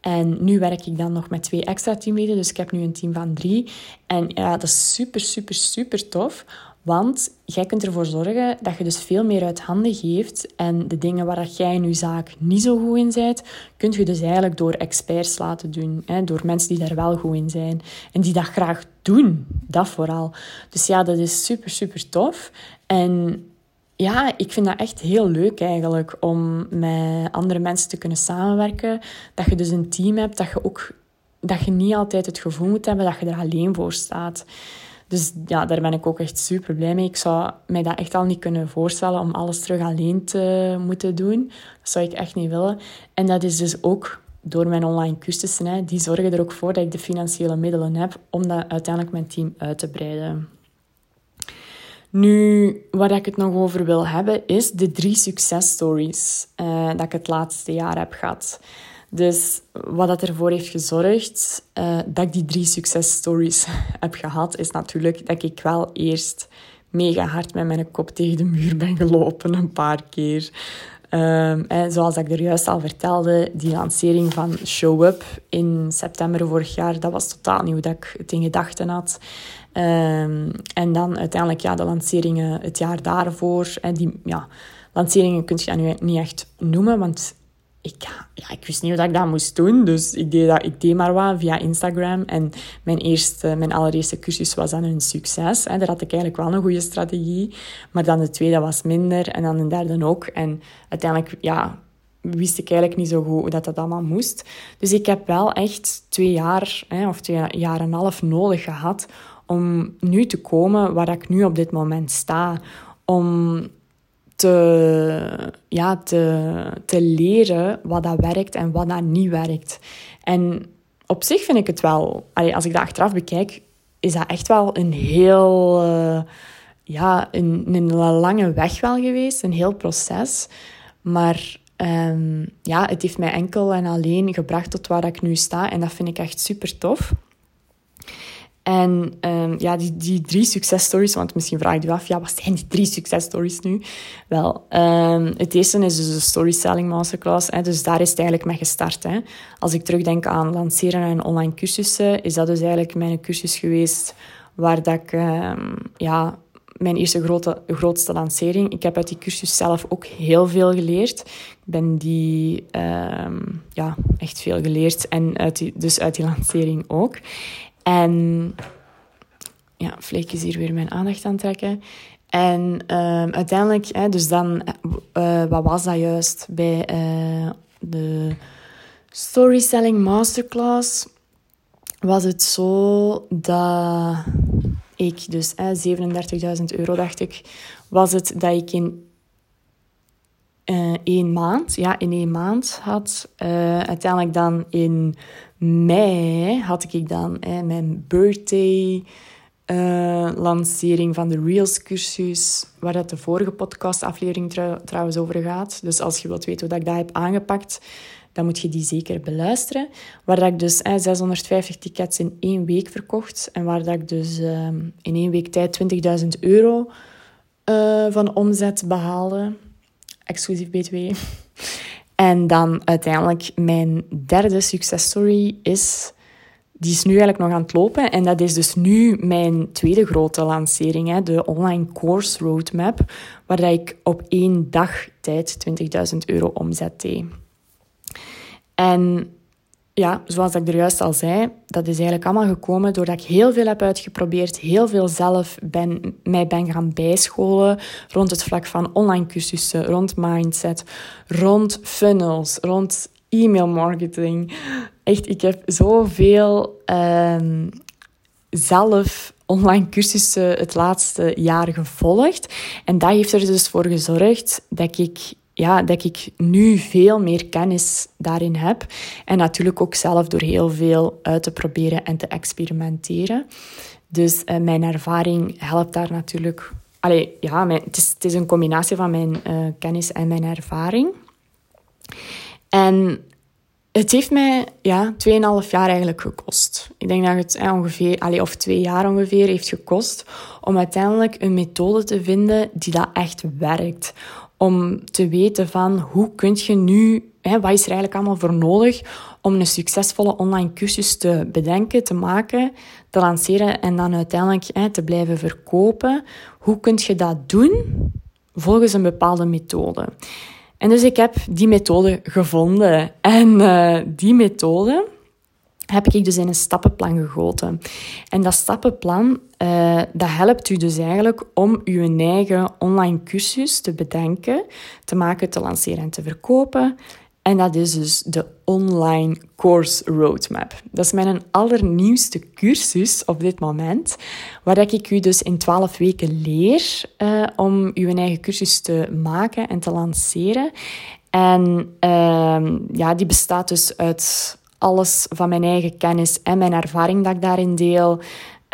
En nu werk ik dan nog met twee extra teamleden, dus ik heb nu een team van drie. En ja, dat is super, super, super tof. Want jij kunt ervoor zorgen dat je dus veel meer uit handen geeft. En de dingen waar jij in je zaak niet zo goed in bent, kun je dus eigenlijk door experts laten doen. Hè? Door mensen die daar wel goed in zijn. En die dat graag doen. Dat vooral. Dus ja, dat is super, super tof. En ja, ik vind dat echt heel leuk eigenlijk om met andere mensen te kunnen samenwerken. Dat je dus een team hebt, dat je ook dat je niet altijd het gevoel moet hebben dat je er alleen voor staat. Dus ja, daar ben ik ook echt super blij mee. Ik zou mij dat echt al niet kunnen voorstellen om alles terug alleen te moeten doen. Dat zou ik echt niet willen. En dat is dus ook door mijn online cursussen. Hè, die zorgen er ook voor dat ik de financiële middelen heb om dat uiteindelijk mijn team uit te breiden. Nu, waar ik het nog over wil hebben, is de drie successtories uh, dat ik het laatste jaar heb gehad. Dus wat dat ervoor heeft gezorgd uh, dat ik die drie successtories heb gehad, is natuurlijk dat ik wel eerst mega hard met mijn kop tegen de muur ben gelopen, een paar keer. En zoals ik er juist al vertelde, die lancering van Show Up in september vorig jaar, dat was totaal hoe dat ik het in gedachten had. Um, en dan uiteindelijk ja, de lanceringen het jaar daarvoor. En die ja, lanceringen kun je nu niet echt noemen, want ik, ja, ik wist niet wat ik dat moest doen. Dus ik deed, dat, ik deed maar wat via Instagram. En mijn, eerste, mijn allereerste cursus was dan een succes. Hè. Daar had ik eigenlijk wel een goede strategie. Maar dan de tweede was minder. En dan de derde ook. En uiteindelijk ja, wist ik eigenlijk niet zo goed hoe dat, dat allemaal moest. Dus ik heb wel echt twee jaar hè, of twee jaar en een half nodig gehad om nu te komen waar ik nu op dit moment sta. Om te, ja, te, te leren wat dat werkt en wat dat niet werkt. En op zich vind ik het wel, als ik dat achteraf bekijk, is dat echt wel een heel, uh, ja, een, een lange weg wel geweest, een heel proces. Maar um, ja, het heeft mij enkel en alleen gebracht tot waar ik nu sta en dat vind ik echt super tof. En um, ja, die, die drie successtories, want misschien vraag je je af, ja, wat zijn die drie successtories nu? Wel, um, het eerste is dus de Storytelling Masterclass. Hè, dus daar is het eigenlijk mee gestart. Hè. Als ik terugdenk aan lanceren en online cursussen, is dat dus eigenlijk mijn cursus geweest waar dat ik, um, ja, mijn eerste grote, grootste lancering. Ik heb uit die cursus zelf ook heel veel geleerd. Ik ben die, ja, echt veel geleerd. En uit dus uit die lancering ook. En ja, hier weer mijn aandacht aan trekken. En uh, uiteindelijk, hè, dus dan, uh, wat was dat juist bij uh, de Storytelling Masterclass? Was het zo dat ik, dus 37.000 euro dacht ik, was het dat ik in één maand, ja, in één maand had. uiteindelijk dan in mei had ik dan hè, mijn birthday uh, lancering van de Reels cursus, waar dat de vorige podcastaflevering trouwens over gaat. Dus als je wilt weten hoe ik dat heb aangepakt, dan moet je die zeker beluisteren. Waar dat ik dus 650 tickets in één week verkocht en waar dat ik dus uh, in één week tijd 20.000 euro uh, van omzet behaalde, exclusief BTW. En dan uiteindelijk mijn derde successtory is... Die is nu eigenlijk nog aan het lopen. En dat is dus nu mijn tweede grote lancering. Hè, de online course roadmap. Waar ik op één dag tijd 20.000 euro omzet deed. En ja, zoals ik er juist al zei, dat is eigenlijk allemaal gekomen doordat ik heel veel heb uitgeprobeerd, heel veel zelf ben, mij ben gaan bijscholen rond het vlak van online cursussen, rond mindset, rond funnels, rond e-mail marketing. Echt, ik heb zoveel um, zelf online cursussen het laatste jaar gevolgd. En dat heeft er dus voor gezorgd dat ik ja, dat ik nu veel meer kennis daarin heb. En natuurlijk ook zelf door heel veel uit te proberen en te experimenteren. Dus uh, mijn ervaring helpt daar natuurlijk. Allee, ja, mijn, het, is, het is een combinatie van mijn uh, kennis en mijn ervaring. En het heeft mij ja, 2,5 jaar eigenlijk gekost. Ik denk dat het eh, ongeveer, allee, of twee jaar ongeveer heeft gekost om uiteindelijk een methode te vinden die dat echt werkt om te weten van hoe kun je nu, hè, wat is er eigenlijk allemaal voor nodig om een succesvolle online cursus te bedenken, te maken, te lanceren en dan uiteindelijk hè, te blijven verkopen. Hoe kun je dat doen volgens een bepaalde methode? En dus ik heb die methode gevonden. En uh, die methode heb ik dus in een stappenplan gegoten. En dat stappenplan, uh, dat helpt u dus eigenlijk om uw eigen online cursus te bedenken, te maken, te lanceren en te verkopen. En dat is dus de Online Course Roadmap. Dat is mijn allernieuwste cursus op dit moment, waar ik u dus in 12 weken leer uh, om uw eigen cursus te maken en te lanceren. En uh, ja, die bestaat dus uit alles van mijn eigen kennis en mijn ervaring dat ik daarin deel.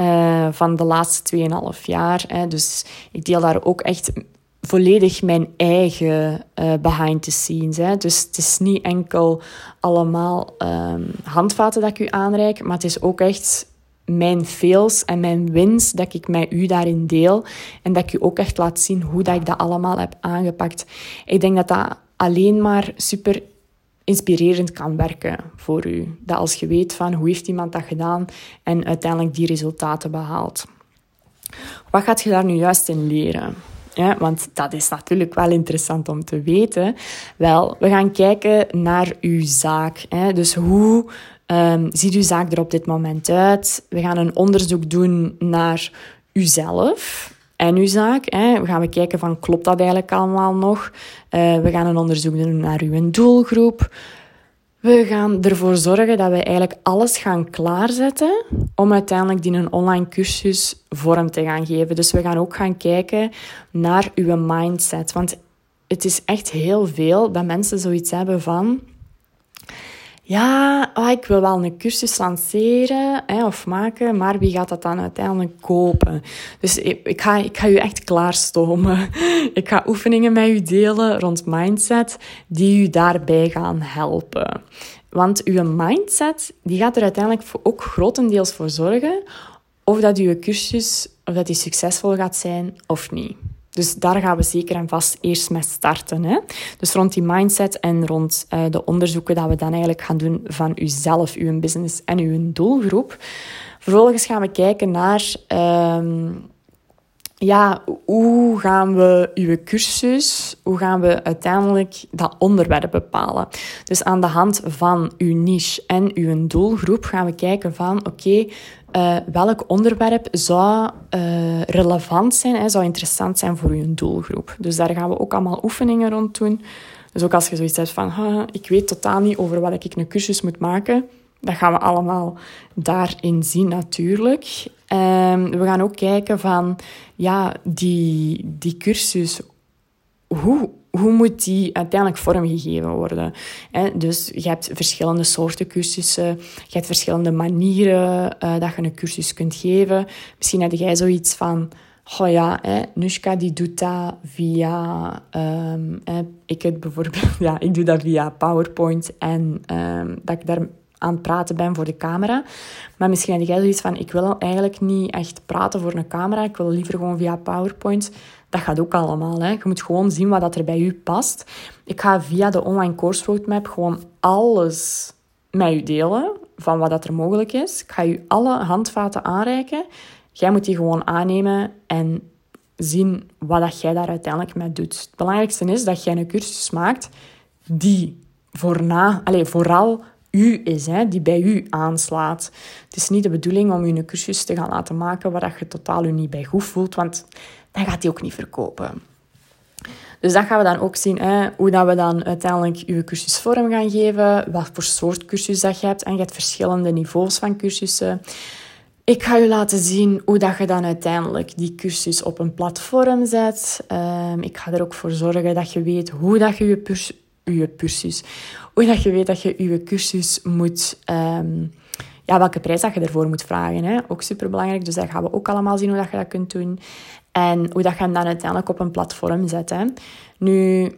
Uh, van de laatste 2,5 jaar. Hè. Dus ik deel daar ook echt volledig mijn eigen uh, behind the scenes. Hè. Dus het is niet enkel allemaal um, handvaten dat ik u aanreik, maar het is ook echt mijn fails en mijn wins dat ik met u daarin deel. En dat ik u ook echt laat zien hoe dat ik dat allemaal heb aangepakt. Ik denk dat dat alleen maar super inspirerend kan werken voor u. Dat als je weet van hoe heeft iemand dat gedaan en uiteindelijk die resultaten behaalt. Wat gaat je daar nu juist in leren? Ja, want dat is natuurlijk wel interessant om te weten. Wel, we gaan kijken naar uw zaak. Hè. Dus hoe um, ziet uw zaak er op dit moment uit? We gaan een onderzoek doen naar uzelf en uw zaak. Hè. We gaan kijken van klopt dat eigenlijk allemaal nog? Uh, we gaan een onderzoek doen naar uw doelgroep. We gaan ervoor zorgen dat we eigenlijk alles gaan klaarzetten om uiteindelijk die een online cursus vorm te gaan geven. Dus we gaan ook gaan kijken naar uw mindset. Want het is echt heel veel dat mensen zoiets hebben van ja, oh, ik wil wel een cursus lanceren hè, of maken, maar wie gaat dat dan uiteindelijk kopen? Dus ik, ik, ga, ik ga u echt klaarstomen. Ik ga oefeningen met u delen rond mindset die u daarbij gaan helpen. Want uw mindset die gaat er uiteindelijk ook grotendeels voor zorgen of dat uw cursus of dat die succesvol gaat zijn of niet. Dus daar gaan we zeker en vast eerst mee starten. Hè? Dus rond die mindset en rond uh, de onderzoeken dat we dan eigenlijk gaan doen van uzelf, uw business en uw doelgroep. Vervolgens gaan we kijken naar um, ja, hoe gaan we uw cursus, hoe gaan we uiteindelijk dat onderwerp bepalen. Dus aan de hand van uw niche en uw doelgroep gaan we kijken van oké, uh, welk onderwerp zou uh, relevant zijn, hè, zou interessant zijn voor uw doelgroep. Dus daar gaan we ook allemaal oefeningen rond doen. Dus ook als je zoiets hebt van, ik weet totaal niet over wat ik een cursus moet maken, dat gaan we allemaal daarin zien natuurlijk. Um, we gaan ook kijken van, ja, die, die cursus, hoe, hoe moet die uiteindelijk vormgegeven worden? Dus je hebt verschillende soorten cursussen, je hebt verschillende manieren uh, dat je een cursus kunt geven. Misschien heb jij zoiets van, oh ja, Nushka die doet dat via, um, ik het bijvoorbeeld, ja, ik doe dat via PowerPoint en um, dat ik daar aan het praten ben voor de camera. Maar misschien heb jij zoiets van, ik wil eigenlijk niet echt praten voor een camera, ik wil liever gewoon via PowerPoint dat gaat ook allemaal. Hè. Je moet gewoon zien wat dat er bij u past. Ik ga via de online course roadmap gewoon alles met u delen van wat dat er mogelijk is. Ik ga u alle handvaten aanreiken. Jij moet die gewoon aannemen en zien wat dat jij daar uiteindelijk mee doet. Het belangrijkste is dat jij een cursus maakt die voorna, allez, vooral u is, hè, die bij u aanslaat. Het is niet de bedoeling om u een cursus te gaan laten maken waar je totaal u niet bij goed voelt, want dan gaat hij ook niet verkopen. Dus dat gaan we dan ook zien, hè, hoe dat we dan uiteindelijk je cursus vorm gaan geven, wat voor soort cursus dat je hebt. En je hebt verschillende niveaus van cursussen. Ik ga je laten zien hoe dat je dan uiteindelijk die cursus op een platform zet. Um, ik ga er ook voor zorgen dat je weet hoe dat je je, je cursus, hoe dat je weet dat je je cursus moet um, ja, welke prijs dat je ervoor moet vragen. Hè? Ook super belangrijk. Dus dat gaan we ook allemaal zien hoe dat je dat kunt doen. En hoe dat je hem dan uiteindelijk op een platform zet. Hè? Nu,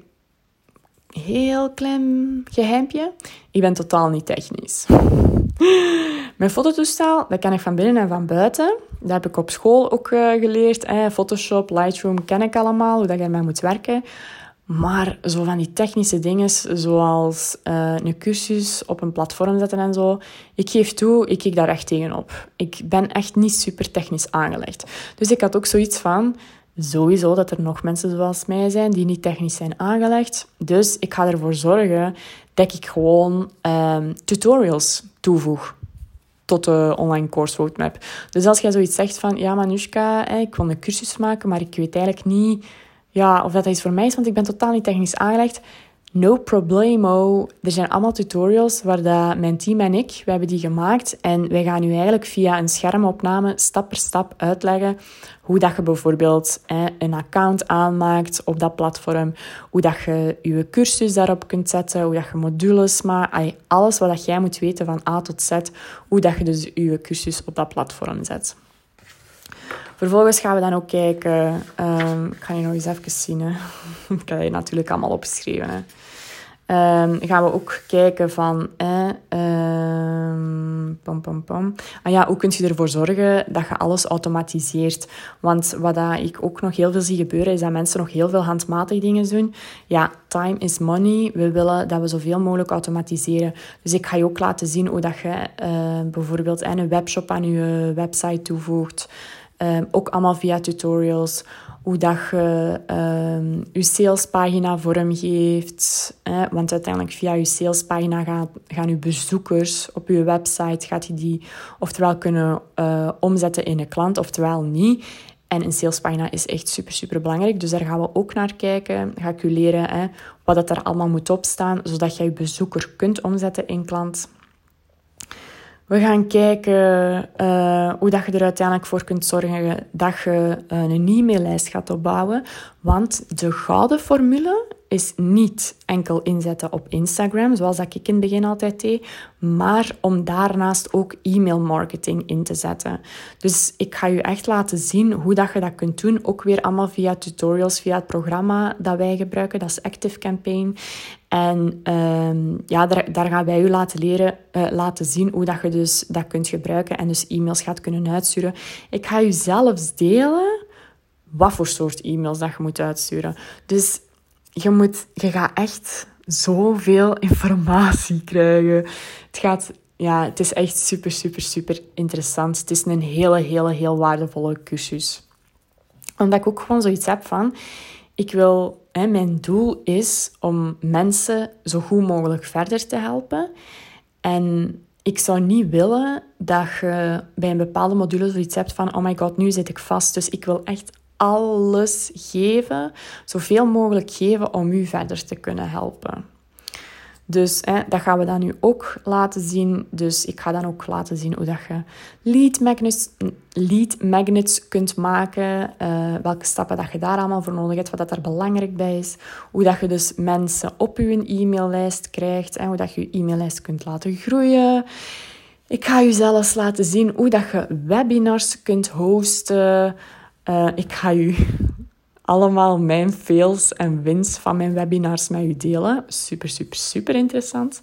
heel klein geheimpje. Ik ben totaal niet technisch. Mijn fototoestel, dat ken ik van binnen en van buiten. Dat heb ik op school ook uh, geleerd. Hè. Photoshop, Lightroom ken ik allemaal, hoe dat je ermee moet werken. Maar zo van die technische dingen, zoals uh, een cursus op een platform zetten en zo, ik geef toe, ik kijk daar echt tegenop. Ik ben echt niet super technisch aangelegd. Dus ik had ook zoiets van, sowieso dat er nog mensen zoals mij zijn die niet technisch zijn aangelegd. Dus ik ga ervoor zorgen dat ik gewoon um, tutorials toevoeg tot de online course roadmap. Dus als jij zoiets zegt van, ja Manushka, ik wil een cursus maken, maar ik weet eigenlijk niet ja, of dat iets voor mij is, want ik ben totaal niet technisch aangelegd. no problemo. Er zijn allemaal tutorials waar dat mijn team en ik, we hebben die gemaakt. En wij gaan nu eigenlijk via een schermopname stap per stap uitleggen hoe dat je bijvoorbeeld een account aanmaakt op dat platform. Hoe dat je je cursus daarop kunt zetten. Hoe dat je modules maakt. Alles wat jij moet weten van A tot Z. Hoe dat je dus je cursus op dat platform zet. Vervolgens gaan we dan ook kijken... Um, ik ga je nog eens even zien. Hè. ik heb je natuurlijk allemaal opgeschreven. Hè. Um, gaan we ook kijken van... Eh, um, pom, pom, pom. Ah ja, hoe kun je ervoor zorgen dat je alles automatiseert? Want wat ik ook nog heel veel zie gebeuren, is dat mensen nog heel veel handmatig dingen doen. Ja, time is money. We willen dat we zoveel mogelijk automatiseren. Dus ik ga je ook laten zien hoe dat je uh, bijvoorbeeld een webshop aan je website toevoegt. Um, ook allemaal via tutorials hoe dat je uh, je salespagina vormgeeft. Hè? Want uiteindelijk via je salespagina gaan, gaan je bezoekers op je website gaat je die oftewel kunnen uh, omzetten in een klant, oftewel niet. En een salespagina is echt super, super belangrijk. Dus daar gaan we ook naar kijken. Ga ik je leren hè, wat dat er allemaal moet opstaan, zodat je je bezoeker kunt omzetten in klant. We gaan kijken uh, hoe dat je er uiteindelijk voor kunt zorgen dat je uh, een e-maillijst gaat opbouwen. Want de gouden formule is niet enkel inzetten op Instagram, zoals dat ik in het begin altijd deed, maar om daarnaast ook e-mail marketing in te zetten. Dus ik ga je echt laten zien hoe dat je dat kunt doen, ook weer allemaal via tutorials, via het programma dat wij gebruiken, dat is Active Campaign. En uh, ja, daar, daar, gaan wij u laten leren, uh, laten zien hoe dat je dus dat kunt gebruiken en dus e-mails gaat kunnen uitsturen. Ik ga u zelfs delen wat voor soort e-mails dat je moet uitsturen. Dus je, moet, je gaat echt zoveel informatie krijgen. Het, gaat, ja, het is echt super, super, super interessant. Het is een hele, hele, heel waardevolle cursus. Omdat ik ook gewoon zoiets heb van... Ik wil... Hè, mijn doel is om mensen zo goed mogelijk verder te helpen. En ik zou niet willen dat je bij een bepaalde module zoiets hebt van... Oh my god, nu zit ik vast. Dus ik wil echt alles geven, zoveel mogelijk geven om u verder te kunnen helpen. Dus hè, dat gaan we dan nu ook laten zien. Dus ik ga dan ook laten zien hoe dat je lead magnets, lead magnets kunt maken. Uh, welke stappen dat je daar allemaal voor nodig hebt. Wat dat er belangrijk bij is. Hoe dat je dus mensen op je e-maillijst krijgt. En hoe dat je je e-maillijst kunt laten groeien. Ik ga je zelfs laten zien hoe dat je webinars kunt hosten. Uh, ik ga u allemaal mijn fails en wins van mijn webinars met u delen. Super, super, super interessant.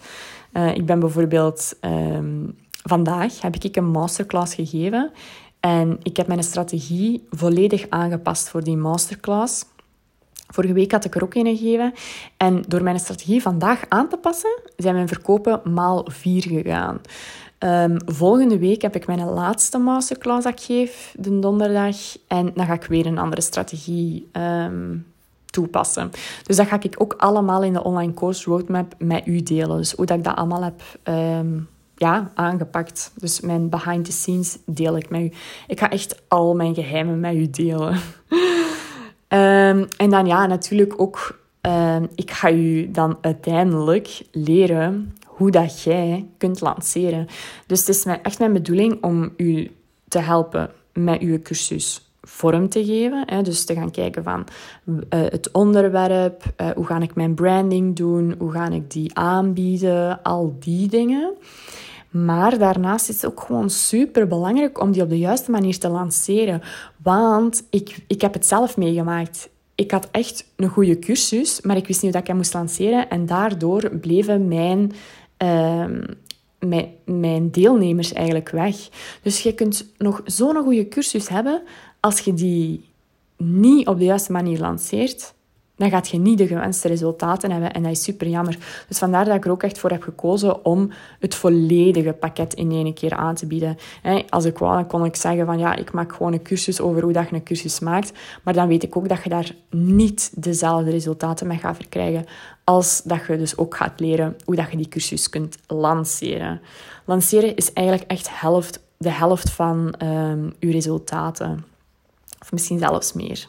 Uh, ik ben bijvoorbeeld um, vandaag heb ik een masterclass gegeven en ik heb mijn strategie volledig aangepast voor die masterclass. Vorige week had ik er ook een gegeven. En door mijn strategie vandaag aan te passen, zijn mijn verkopen maal 4 gegaan. Um, volgende week heb ik mijn laatste masterclass dat ik geef, de donderdag. En dan ga ik weer een andere strategie um, toepassen. Dus dat ga ik ook allemaal in de online course roadmap met u delen. Dus hoe dat ik dat allemaal heb um, ja, aangepakt. Dus mijn behind the scenes deel ik met u. Ik ga echt al mijn geheimen met u delen. en dan ja, natuurlijk ook... ik ga u dan uiteindelijk leren hoe dat jij kunt lanceren. Dus het is echt mijn bedoeling om u te helpen met uw cursus vorm te geven. Hè? Dus te gaan kijken van uh, het onderwerp, uh, hoe ga ik mijn branding doen, hoe ga ik die aanbieden, al die dingen. Maar daarnaast is het ook gewoon super belangrijk om die op de juiste manier te lanceren. Want ik, ik heb het zelf meegemaakt. Ik had echt een goede cursus, maar ik wist niet hoe ik hem moest lanceren. En daardoor bleven mijn Ehm, mijn, mijn deelnemers eigenlijk weg. Dus je kunt nog zo'n goede cursus hebben als je die niet op de juiste manier lanceert dan gaat je niet de gewenste resultaten hebben. En dat is super jammer. Dus vandaar dat ik er ook echt voor heb gekozen om het volledige pakket in één keer aan te bieden. Als ik wou, dan kon ik zeggen van ja, ik maak gewoon een cursus over hoe dat je een cursus maakt. Maar dan weet ik ook dat je daar niet dezelfde resultaten mee gaat verkrijgen als dat je dus ook gaat leren hoe dat je die cursus kunt lanceren. Lanceren is eigenlijk echt helft, de helft van je resultaten. Of misschien zelfs meer.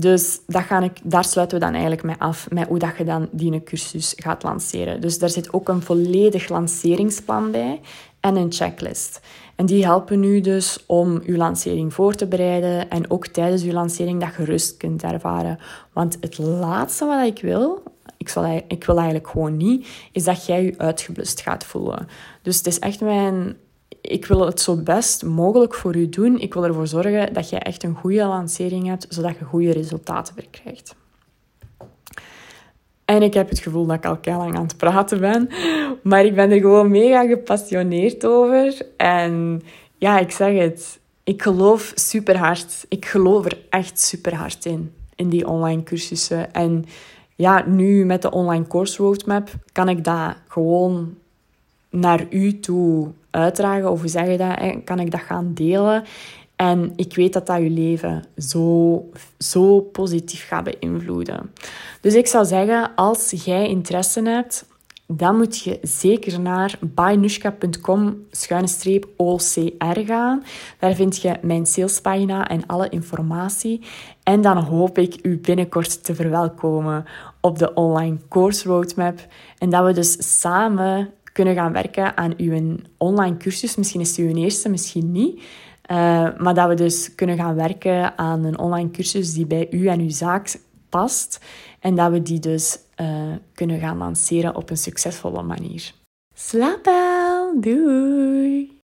Dus dat ik, daar sluiten we dan eigenlijk mee af, met hoe dat je dan die cursus gaat lanceren. Dus daar zit ook een volledig lanceringsplan bij en een checklist. En die helpen u dus om uw lancering voor te bereiden en ook tijdens uw lancering dat je rust kunt ervaren. Want het laatste wat ik wil, ik, zal, ik wil eigenlijk gewoon niet, is dat jij je uitgeblust gaat voelen. Dus het is echt mijn ik wil het zo best mogelijk voor u doen. Ik wil ervoor zorgen dat je echt een goede lancering hebt, zodat je goede resultaten verkrijgt. En ik heb het gevoel dat ik al heel lang aan het praten ben. Maar ik ben er gewoon mega gepassioneerd over. En ja, ik zeg het. Ik geloof super hard. Ik geloof er echt super hard in. In die online cursussen. En ja, nu met de online course roadmap kan ik dat gewoon naar u toe uitdragen. Of hoe zeg je dat? Kan ik dat gaan delen? En ik weet dat dat je leven zo, zo positief gaat beïnvloeden. Dus ik zou zeggen, als jij interesse hebt, dan moet je zeker naar bynushka.com OCR gaan. Daar vind je mijn salespagina en alle informatie. En dan hoop ik u binnenkort te verwelkomen op de online course roadmap. En dat we dus samen kunnen gaan werken aan uw online cursus. Misschien is het uw eerste, misschien niet. Uh, maar dat we dus kunnen gaan werken aan een online cursus die bij u en uw zaak past. En dat we die dus uh, kunnen gaan lanceren op een succesvolle manier. Slaap wel! Doei!